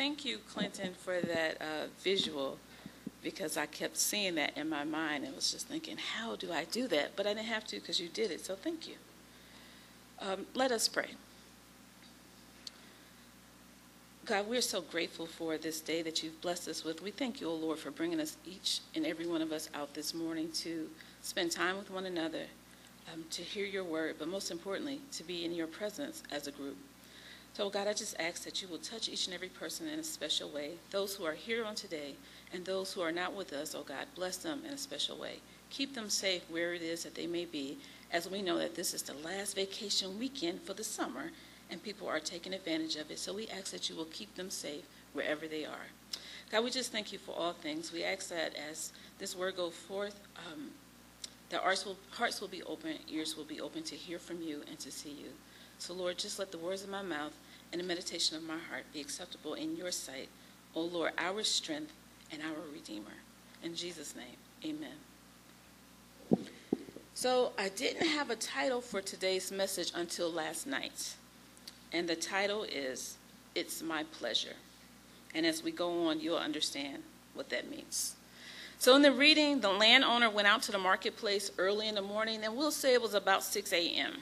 Thank you, Clinton, for that uh, visual because I kept seeing that in my mind and was just thinking, how do I do that? But I didn't have to because you did it, so thank you. Um, let us pray. God, we're so grateful for this day that you've blessed us with. We thank you, O Lord, for bringing us each and every one of us out this morning to spend time with one another, um, to hear your word, but most importantly, to be in your presence as a group. So, God, I just ask that you will touch each and every person in a special way. Those who are here on today and those who are not with us, oh God, bless them in a special way. Keep them safe where it is that they may be, as we know that this is the last vacation weekend for the summer and people are taking advantage of it. So we ask that you will keep them safe wherever they are. God, we just thank you for all things. We ask that as this word goes forth, um, that hearts will, hearts will be open, ears will be open to hear from you and to see you. So, Lord, just let the words of my mouth and the meditation of my heart be acceptable in your sight, O Lord, our strength and our Redeemer. In Jesus' name, amen. So, I didn't have a title for today's message until last night. And the title is It's My Pleasure. And as we go on, you'll understand what that means. So, in the reading, the landowner went out to the marketplace early in the morning, and we'll say it was about 6 a.m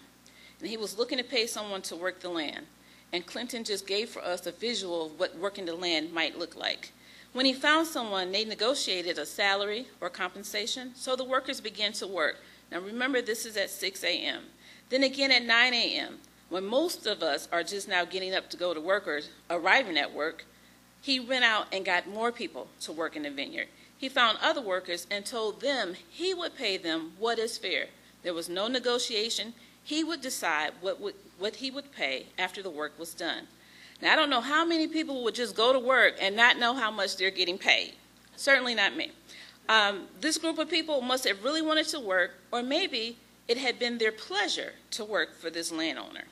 and he was looking to pay someone to work the land. And Clinton just gave for us a visual of what working the land might look like. When he found someone, they negotiated a salary or compensation, so the workers began to work. Now remember, this is at 6 a.m. Then again at 9 a.m., when most of us are just now getting up to go to work or arriving at work, he went out and got more people to work in the vineyard. He found other workers and told them he would pay them what is fair. There was no negotiation he would decide what, would, what he would pay after the work was done. Now, I don't know how many people would just go to work and not know how much they're getting paid. Certainly not me. Um, this group of people must have really wanted to work, or maybe it had been their pleasure to work for this landowner.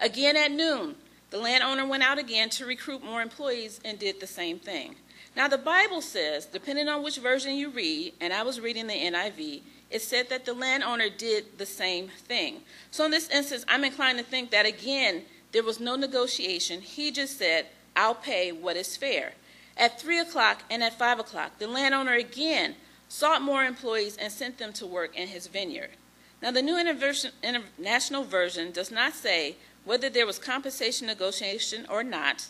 Again at noon, the landowner went out again to recruit more employees and did the same thing. Now, the Bible says, depending on which version you read, and I was reading the NIV, it said that the landowner did the same thing. So in this instance, I'm inclined to think that again, there was no negotiation. He just said, I'll pay what is fair. At 3 o'clock and at 5 o'clock, the landowner again sought more employees and sent them to work in his vineyard. Now, the New International Version does not say whether there was compensation negotiation or not.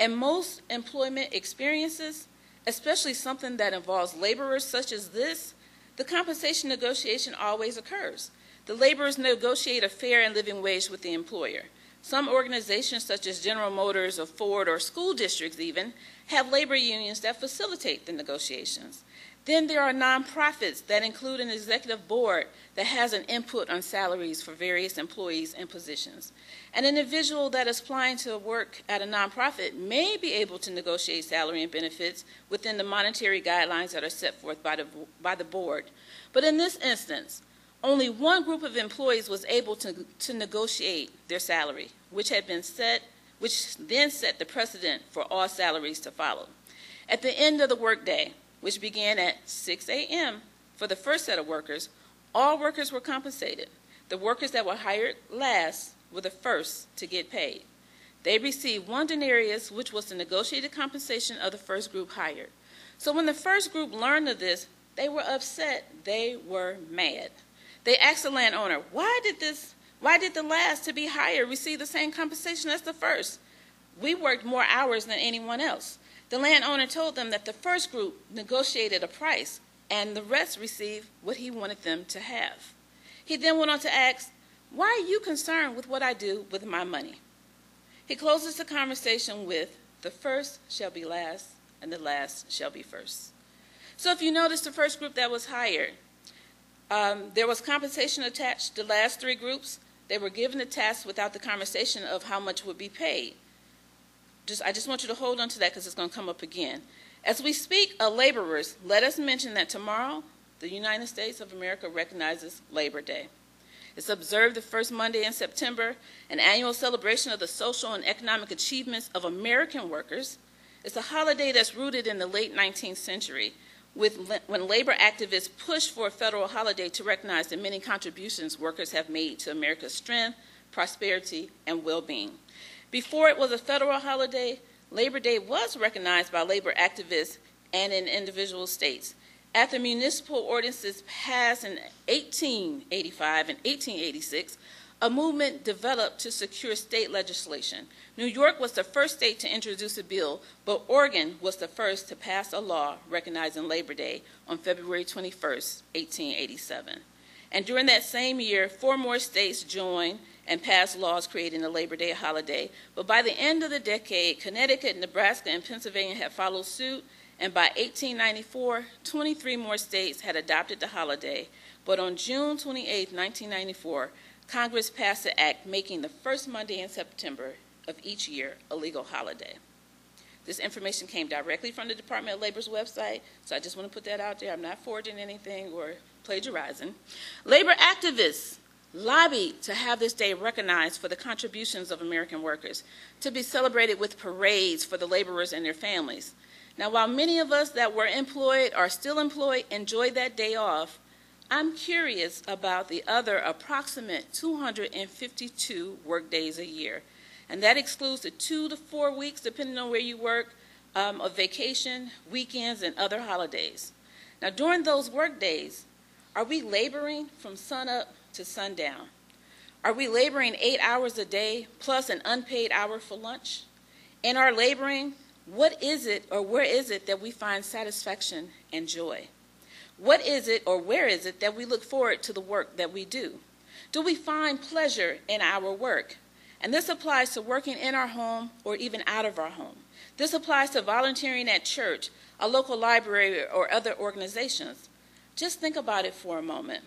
And most employment experiences, especially something that involves laborers such as this, the compensation negotiation always occurs. The laborers negotiate a fair and living wage with the employer. Some organizations, such as General Motors or Ford or school districts, even, have labor unions that facilitate the negotiations. Then there are nonprofits that include an executive board that has an input on salaries for various employees and positions. An individual that is applying to work at a nonprofit may be able to negotiate salary and benefits within the monetary guidelines that are set forth by the, by the board. But in this instance, only one group of employees was able to, to negotiate their salary, which had been set, which then set the precedent for all salaries to follow. At the end of the workday, which began at 6 a.m. for the first set of workers, all workers were compensated. The workers that were hired last were the first to get paid. They received one denarius, which was the negotiated compensation of the first group hired. So when the first group learned of this, they were upset. They were mad. They asked the landowner, "Why did this? Why did the last to be hired receive the same compensation as the first? We worked more hours than anyone else." The landowner told them that the first group negotiated a price and the rest received what he wanted them to have. He then went on to ask, Why are you concerned with what I do with my money? He closes the conversation with, The first shall be last, and the last shall be first. So if you notice the first group that was hired, um, there was compensation attached. The last three groups, they were given the task without the conversation of how much would be paid just I just want you to hold on to that because it's going to come up again. As we speak of laborers, let us mention that tomorrow the United States of America recognizes Labor Day. It's observed the first Monday in September, an annual celebration of the social and economic achievements of American workers. It's a holiday that's rooted in the late 19th century, with, when labor activists pushed for a federal holiday to recognize the many contributions workers have made to America's strength, prosperity, and well being. Before it was a federal holiday, Labor Day was recognized by labor activists and in individual states. After municipal ordinances passed in 1885 and 1886, a movement developed to secure state legislation. New York was the first state to introduce a bill, but Oregon was the first to pass a law recognizing Labor Day on February 21, 1887. And during that same year, four more states joined and passed laws creating the Labor Day holiday. But by the end of the decade, Connecticut, Nebraska, and Pennsylvania had followed suit, and by 1894, 23 more states had adopted the holiday. But on June 28, 1994, Congress passed an act making the first Monday in September of each year a legal holiday. This information came directly from the Department of Labor's website, so I just want to put that out there. I'm not forging anything or plagiarizing. Labor activists lobbied to have this day recognized for the contributions of American workers, to be celebrated with parades for the laborers and their families. Now, while many of us that were employed or still employed enjoyed that day off, I'm curious about the other approximate 252 work days a year. And that excludes the two to four weeks, depending on where you work, um, of vacation, weekends, and other holidays. Now, during those work days, are we laboring from sunup to sundown? Are we laboring eight hours a day plus an unpaid hour for lunch? In our laboring, what is it or where is it that we find satisfaction and joy? What is it or where is it that we look forward to the work that we do? Do we find pleasure in our work? And this applies to working in our home or even out of our home. This applies to volunteering at church, a local library, or other organizations. Just think about it for a moment.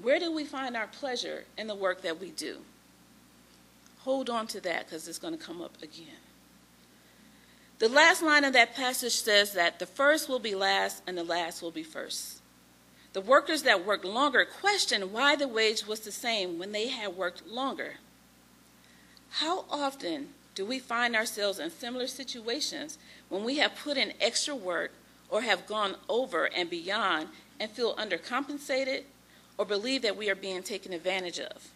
Where do we find our pleasure in the work that we do? Hold on to that because it's going to come up again. The last line of that passage says that the first will be last and the last will be first. The workers that worked longer questioned why the wage was the same when they had worked longer. How often do we find ourselves in similar situations when we have put in extra work or have gone over and beyond and feel undercompensated or believe that we are being taken advantage of?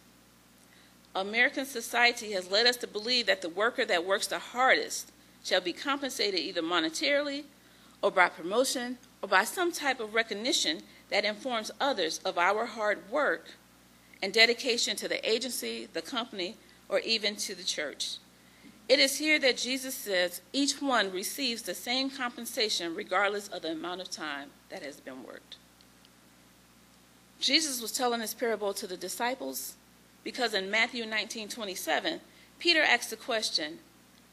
American society has led us to believe that the worker that works the hardest shall be compensated either monetarily or by promotion or by some type of recognition that informs others of our hard work and dedication to the agency, the company, or even to the church. It is here that Jesus says each one receives the same compensation regardless of the amount of time that has been worked. Jesus was telling this parable to the disciples because in Matthew 19 27, Peter asked the question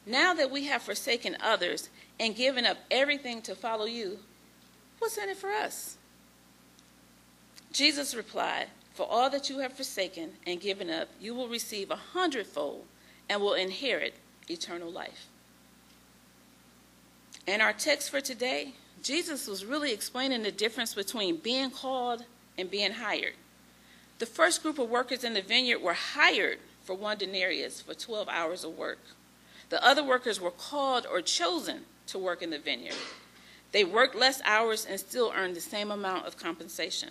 Now that we have forsaken others and given up everything to follow you, what's in it for us? Jesus replied, For all that you have forsaken and given up, you will receive a hundredfold and will inherit eternal life. In our text for today, Jesus was really explaining the difference between being called and being hired. The first group of workers in the vineyard were hired for one denarius for 12 hours of work. The other workers were called or chosen to work in the vineyard. They worked less hours and still earned the same amount of compensation.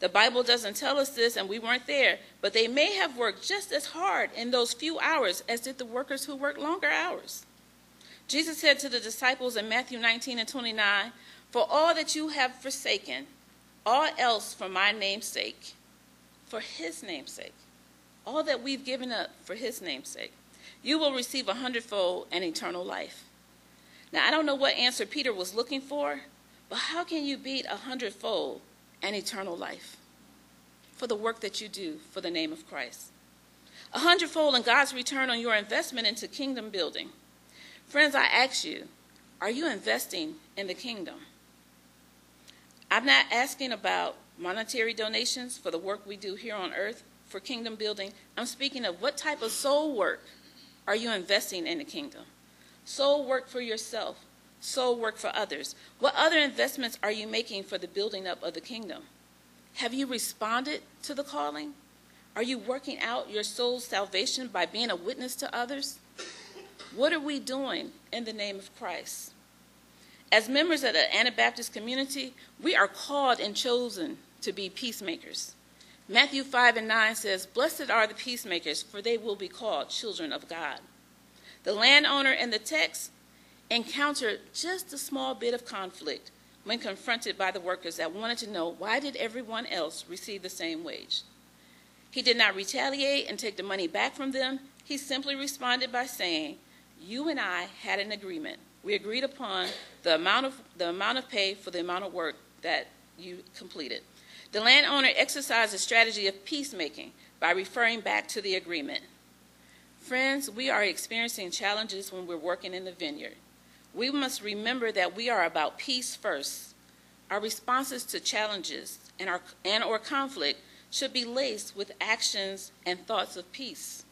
The Bible doesn't tell us this, and we weren't there, but they may have worked just as hard in those few hours as did the workers who worked longer hours. Jesus said to the disciples in Matthew 19 and 29, For all that you have forsaken, all else for my name's sake, for his name's sake, all that we've given up for his name's sake, you will receive a hundredfold and eternal life. Now, I don't know what answer Peter was looking for, but how can you beat a hundredfold and eternal life for the work that you do for the name of Christ. A hundredfold in God's return on your investment into kingdom building. Friends, I ask you, are you investing in the kingdom? I'm not asking about monetary donations for the work we do here on earth for kingdom building. I'm speaking of what type of soul work are you investing in the kingdom? Soul work for yourself, soul work for others? What other investments are you making for the building up of the kingdom? Have you responded to the calling? Are you working out your soul's salvation by being a witness to others? What are we doing in the name of Christ? As members of the Anabaptist community, we are called and chosen to be peacemakers. Matthew 5 and 9 says, Blessed are the peacemakers, for they will be called children of God. The landowner in the text encountered just a small bit of conflict when confronted by the workers that wanted to know why did everyone else receive the same wage. He did not retaliate and take the money back from them. He simply responded by saying, "You and I had an agreement. We agreed upon the amount of the amount of pay for the amount of work that you completed." The landowner exercised a strategy of peacemaking by referring back to the agreement. Friends, we are experiencing challenges when we're working in the vineyard. We must remember that we are about peace first. Our responses to challenges and, our, and or conflict should be laced with actions and thoughts of peace.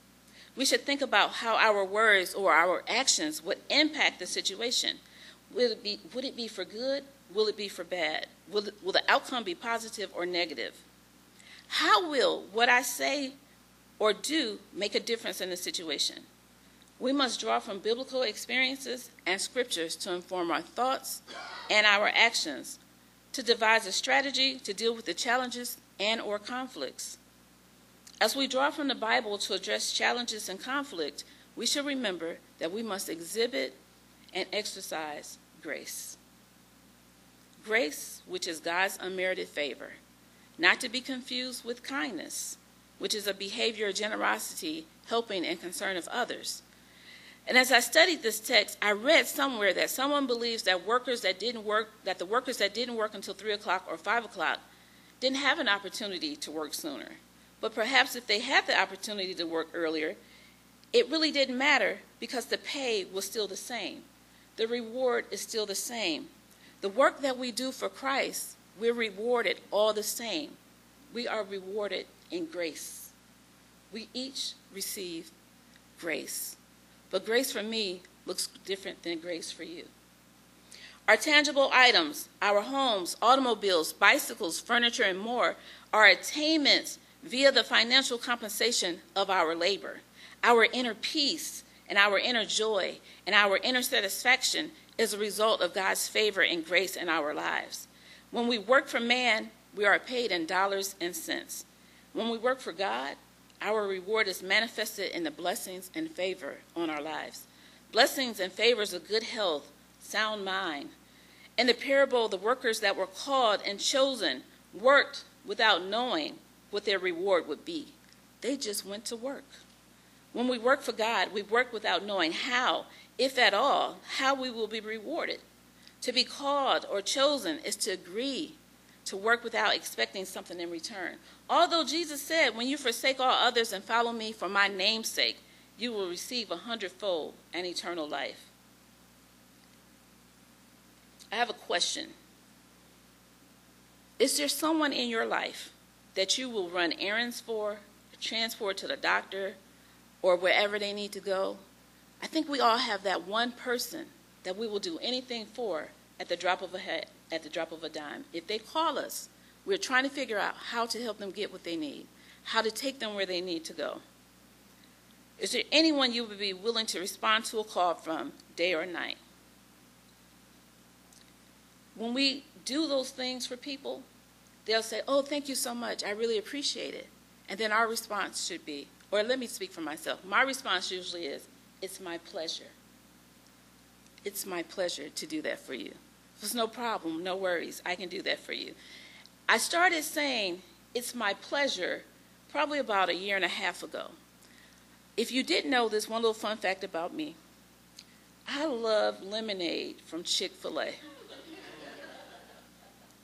We should think about how our words or our actions would impact the situation. Will it be, would it be for good? Will it be for bad? Will, will the outcome be positive or negative? How will what I say or do make a difference in the situation? We must draw from biblical experiences and scriptures to inform our thoughts and our actions, to devise a strategy to deal with the challenges and or conflicts. As we draw from the Bible to address challenges and conflict, we should remember that we must exhibit and exercise grace. Grace, which is God's unmerited favor, not to be confused with kindness, which is a behavior of generosity, helping, and concern of others. And as I studied this text, I read somewhere that someone believes that workers that didn't work, that the workers that didn't work until 3 o'clock or 5 o'clock didn't have an opportunity to work sooner. But perhaps if they had the opportunity to work earlier, it really didn't matter because the pay was still the same. The reward is still the same. The work that we do for Christ, we're rewarded all the same. We are rewarded in grace. We each receive grace. But grace for me looks different than grace for you. Our tangible items, our homes, automobiles, bicycles, furniture, and more, are attainments via the financial compensation of our labor. Our inner peace and our inner joy and our inner satisfaction is a result of God's favor and grace in our lives. When we work for man, we are paid in dollars and cents. When we work for God, our reward is manifested in the blessings and favor on our lives. Blessings and favors of good health, sound mind. In the parable, the workers that were called and chosen worked without knowing what their reward would be. They just went to work. When we work for God, we work without knowing how, if at all, how we will be rewarded. To be called or chosen is to agree to work without expecting something in return. Although Jesus said, When you forsake all others and follow me for my name's sake, you will receive a hundredfold and eternal life. I have a question. Is there someone in your life that you will run errands for, transport to the doctor, or wherever they need to go? I think we all have that one person that we will do anything for at the drop of a hat, at the drop of a dime. If they call us, we're trying to figure out how to help them get what they need, how to take them where they need to go. Is there anyone you would be willing to respond to a call from, day or night? When we do those things for people, they'll say, Oh, thank you so much. I really appreciate it. And then our response should be, or let me speak for myself. My response usually is, It's my pleasure. It's my pleasure to do that for you. There's no problem, no worries. I can do that for you. I started saying, It's my pleasure, probably about a year and a half ago. If you didn't know this, one little fun fact about me I love lemonade from Chick fil A.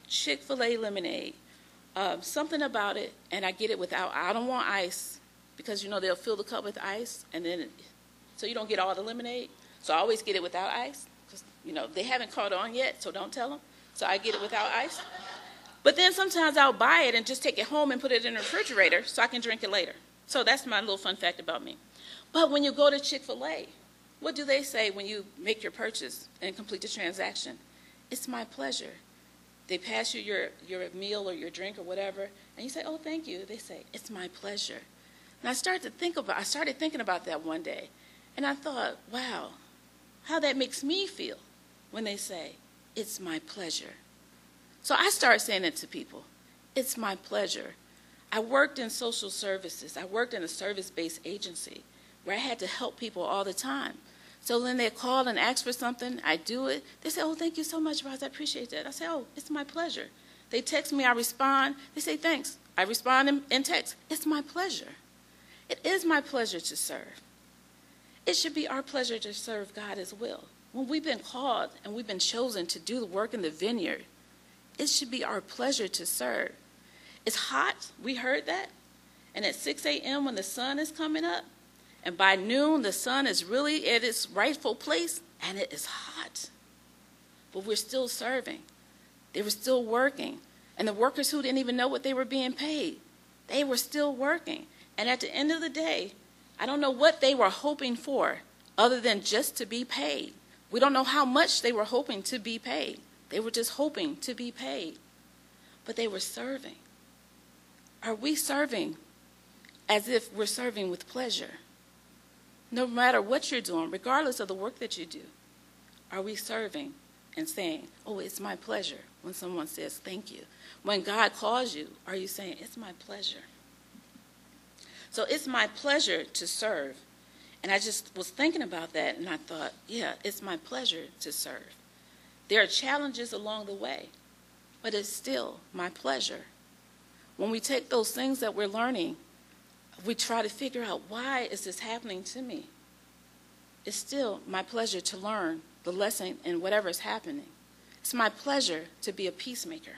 Chick fil A lemonade. Uh, something about it, and I get it without, I don't want ice because you know they'll fill the cup with ice, and then, so you don't get all the lemonade. So I always get it without ice because, you know, they haven't caught on yet, so don't tell them. So I get it without ice. But then sometimes I'll buy it and just take it home and put it in the refrigerator so I can drink it later. So that's my little fun fact about me. But when you go to Chick fil A, what do they say when you make your purchase and complete the transaction? It's my pleasure. They pass you your, your meal or your drink or whatever, and you say, Oh, thank you. They say, It's my pleasure. And I started to think about I started thinking about that one day. And I thought, wow, how that makes me feel when they say, It's my pleasure. So I started saying it to people It's my pleasure. I worked in social services, I worked in a service based agency where I had to help people all the time. So when they call and ask for something, I do it. They say, Oh, thank you so much, Roz. I appreciate that. I say, Oh, it's my pleasure. They text me, I respond. They say, Thanks. I respond in, in text. It's my pleasure. It is my pleasure to serve. It should be our pleasure to serve God as well. When we've been called and we've been chosen to do the work in the vineyard, it should be our pleasure to serve. It's hot. We heard that. And at 6 a.m., when the sun is coming up, and by noon, the sun is really at its rightful place, and it is hot. But we're still serving. They were still working. And the workers who didn't even know what they were being paid, they were still working. And at the end of the day, I don't know what they were hoping for other than just to be paid. We don't know how much they were hoping to be paid. They were just hoping to be paid. But they were serving. Are we serving as if we're serving with pleasure? No matter what you're doing, regardless of the work that you do, are we serving and saying, Oh, it's my pleasure when someone says thank you? When God calls you, are you saying, It's my pleasure? So it's my pleasure to serve. And I just was thinking about that and I thought, yeah, it's my pleasure to serve. There are challenges along the way, but it's still my pleasure. When we take those things that we're learning we try to figure out why is this happening to me it's still my pleasure to learn the lesson in whatever is happening it's my pleasure to be a peacemaker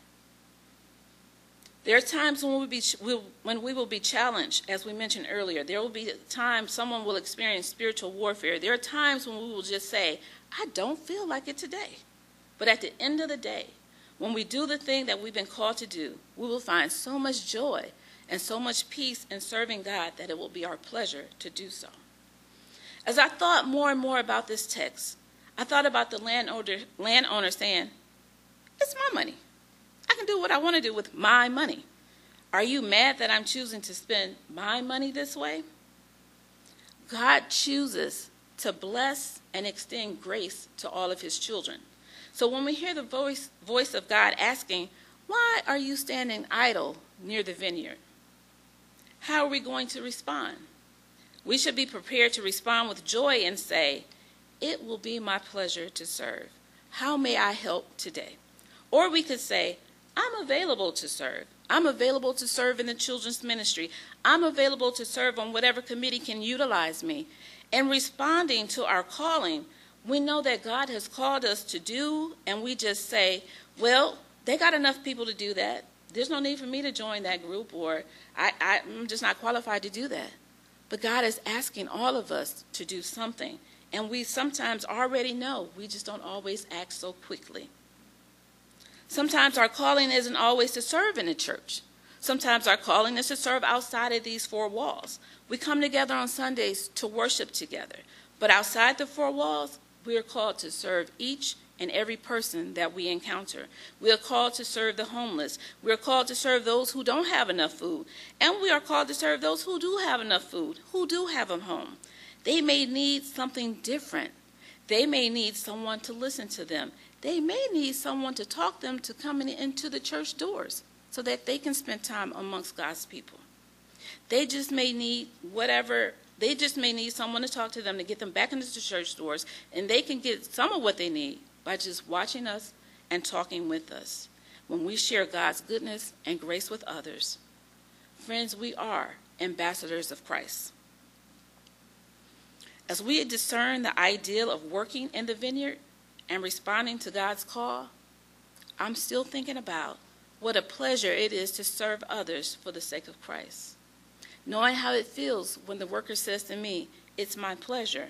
there are times when, we'll be, when we will be challenged, as we mentioned earlier. There will be times someone will experience spiritual warfare. There are times when we will just say, I don't feel like it today. But at the end of the day, when we do the thing that we've been called to do, we will find so much joy and so much peace in serving God that it will be our pleasure to do so. As I thought more and more about this text, I thought about the landowner, landowner saying, It's my money. I can do what I want to do with my money. Are you mad that I'm choosing to spend my money this way? God chooses to bless and extend grace to all of his children. So when we hear the voice, voice of God asking, Why are you standing idle near the vineyard? How are we going to respond? We should be prepared to respond with joy and say, It will be my pleasure to serve. How may I help today? Or we could say, I'm available to serve. I'm available to serve in the children's ministry. I'm available to serve on whatever committee can utilize me. In responding to our calling, we know that God has called us to do, and we just say, Well, they got enough people to do that. There's no need for me to join that group, or I, I, I'm just not qualified to do that. But God is asking all of us to do something. And we sometimes already know, we just don't always act so quickly. Sometimes our calling isn't always to serve in the church. Sometimes our calling is to serve outside of these four walls. We come together on Sundays to worship together. But outside the four walls, we are called to serve each and every person that we encounter. We are called to serve the homeless. We are called to serve those who don't have enough food. And we are called to serve those who do have enough food, who do have a home. They may need something different. They may need someone to listen to them. They may need someone to talk them to coming into the church doors so that they can spend time amongst God's people. They just may need whatever they just may need someone to talk to them to get them back into the church doors, and they can get some of what they need by just watching us and talking with us. When we share God's goodness and grace with others, friends, we are ambassadors of Christ. As we discern the ideal of working in the vineyard and responding to God's call, I'm still thinking about what a pleasure it is to serve others for the sake of Christ. Knowing how it feels when the worker says to me, It's my pleasure.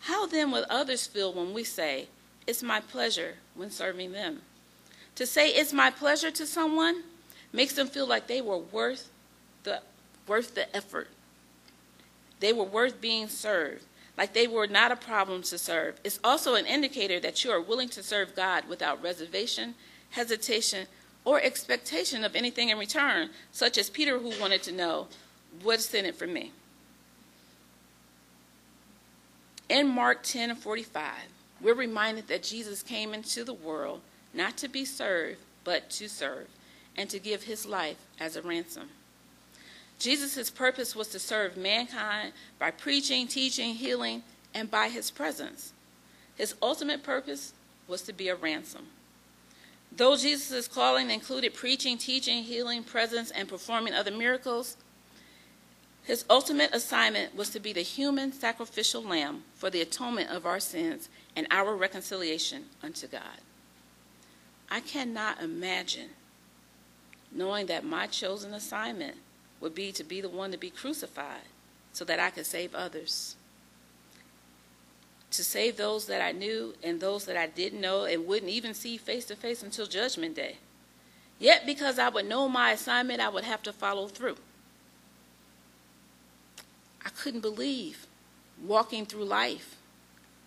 How then will others feel when we say, it's my pleasure when serving them. To say it's my pleasure to someone makes them feel like they were worth the worth the effort. They were worth being served, like they were not a problem to serve. It's also an indicator that you are willing to serve God without reservation, hesitation, or expectation of anything in return, such as Peter who wanted to know, what's in it for me? In Mark 10 and 45, we're reminded that Jesus came into the world not to be served, but to serve, and to give his life as a ransom. Jesus' purpose was to serve mankind by preaching, teaching, healing, and by his presence. His ultimate purpose was to be a ransom. Though Jesus' calling included preaching, teaching, healing, presence, and performing other miracles, his ultimate assignment was to be the human sacrificial lamb for the atonement of our sins and our reconciliation unto God. I cannot imagine knowing that my chosen assignment would be to be the one to be crucified so that I could save others. To save those that I knew and those that I didn't know and wouldn't even see face to face until Judgment Day. Yet, because I would know my assignment, I would have to follow through. I couldn't believe walking through life,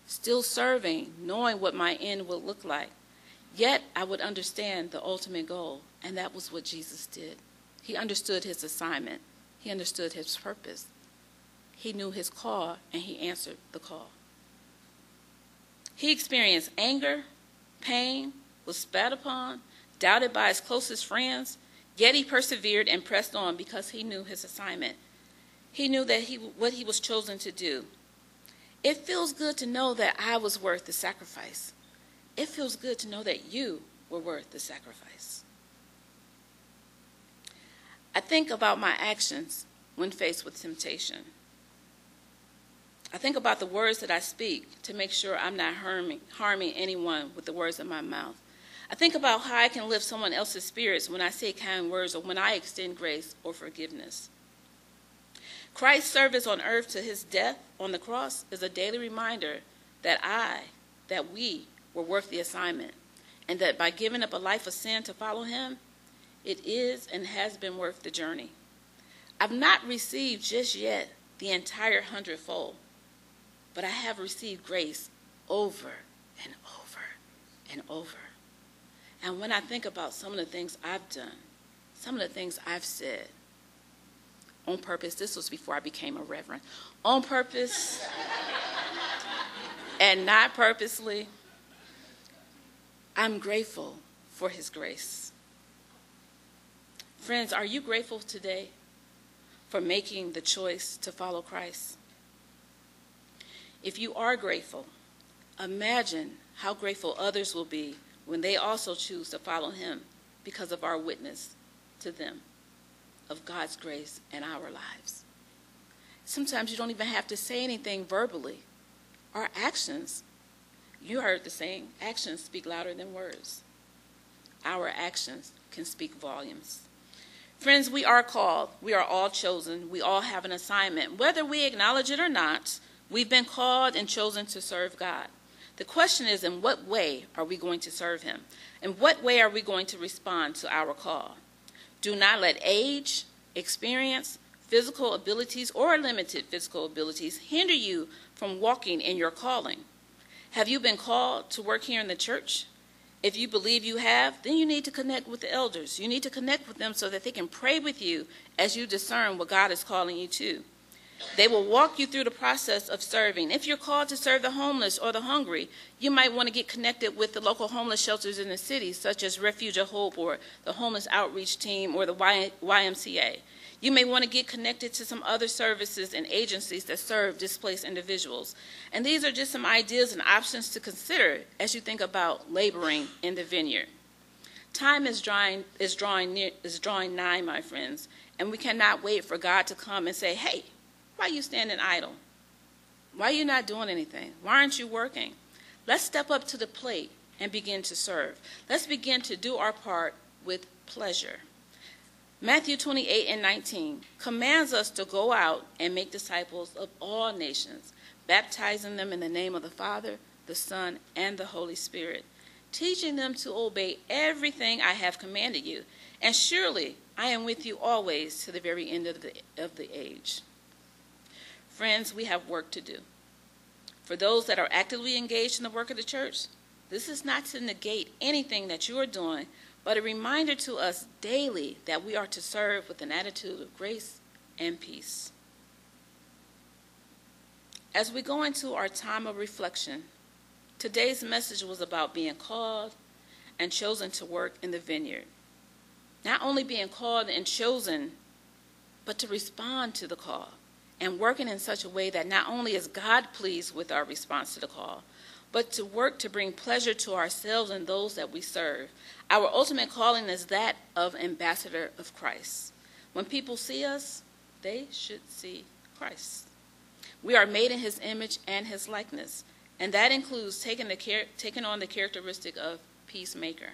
still serving, knowing what my end would look like. Yet I would understand the ultimate goal, and that was what Jesus did. He understood his assignment, he understood his purpose. He knew his call, and he answered the call. He experienced anger, pain, was spat upon, doubted by his closest friends, yet he persevered and pressed on because he knew his assignment he knew that he, what he was chosen to do. It feels good to know that I was worth the sacrifice. It feels good to know that you were worth the sacrifice. I think about my actions when faced with temptation. I think about the words that I speak to make sure I'm not harming, harming anyone with the words of my mouth. I think about how I can lift someone else's spirits when I say kind words or when I extend grace or forgiveness. Christ's service on earth to his death on the cross is a daily reminder that I, that we were worth the assignment, and that by giving up a life of sin to follow him, it is and has been worth the journey. I've not received just yet the entire hundredfold, but I have received grace over and over and over. And when I think about some of the things I've done, some of the things I've said, on purpose. This was before I became a reverend. On purpose and not purposely. I'm grateful for his grace. Friends, are you grateful today for making the choice to follow Christ? If you are grateful, imagine how grateful others will be when they also choose to follow him because of our witness to them of God's grace in our lives. Sometimes you don't even have to say anything verbally. Our actions, you heard the saying, actions speak louder than words. Our actions can speak volumes. Friends, we are called. We are all chosen. We all have an assignment. Whether we acknowledge it or not, we've been called and chosen to serve God. The question is, in what way are we going to serve Him? In what way are we going to respond to our call? Do not let age, experience, physical abilities, or limited physical abilities hinder you from walking in your calling. Have you been called to work here in the church? If you believe you have, then you need to connect with the elders. You need to connect with them so that they can pray with you as you discern what God is calling you to. They will walk you through the process of serving. If you're called to serve the homeless or the hungry, you might want to get connected with the local homeless shelters in the city, such as Refuge of Hope or the Homeless Outreach Team or the YMCA. You may want to get connected to some other services and agencies that serve displaced individuals. And these are just some ideas and options to consider as you think about laboring in the vineyard. Time is drawing, is drawing, near, is drawing nigh, my friends, and we cannot wait for God to come and say, hey, why are you standing idle? Why are you not doing anything? Why aren't you working? Let's step up to the plate and begin to serve. Let's begin to do our part with pleasure. Matthew 28 and 19 commands us to go out and make disciples of all nations, baptizing them in the name of the Father, the Son, and the Holy Spirit, teaching them to obey everything I have commanded you. And surely I am with you always to the very end of the, of the age. Friends, we have work to do. For those that are actively engaged in the work of the church, this is not to negate anything that you are doing, but a reminder to us daily that we are to serve with an attitude of grace and peace. As we go into our time of reflection, today's message was about being called and chosen to work in the vineyard. Not only being called and chosen, but to respond to the call and working in such a way that not only is God pleased with our response to the call, but to work to bring pleasure to ourselves and those that we serve. Our ultimate calling is that of ambassador of Christ. When people see us, they should see Christ. We are made in his image and his likeness, and that includes taking, the, taking on the characteristic of peacemaker.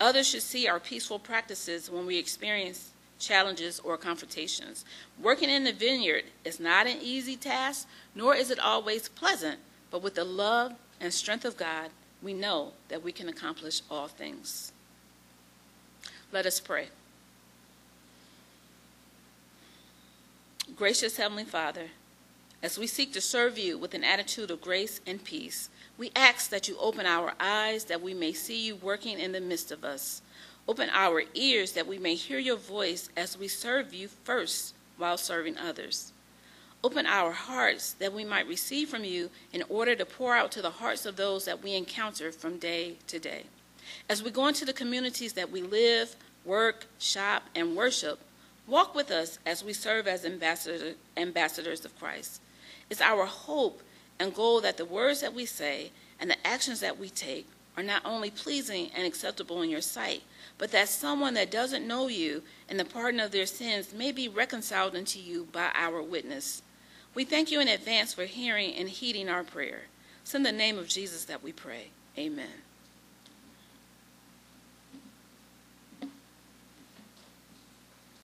Others should see our peaceful practices when we experience challenges or confrontations. Working in the vineyard is not an easy task, nor is it always pleasant, but with the love and strength of God, we know that we can accomplish all things. Let us pray. Gracious Heavenly Father, as we seek to serve you with an attitude of grace and peace, we ask that you open our eyes that we may see you working in the midst of us. Open our ears that we may hear your voice as we serve you first while serving others. Open our hearts that we might receive from you in order to pour out to the hearts of those that we encounter from day to day. As we go into the communities that we live, work, shop, and worship, walk with us as we serve as ambassadors, ambassadors of Christ. It's our hope and goal that the words that we say and the actions that we take are not only pleasing and acceptable in your sight, but that someone that doesn't know you and the pardon of their sins may be reconciled unto you by our witness. We thank you in advance for hearing and heeding our prayer. It's in the name of Jesus that we pray. Amen.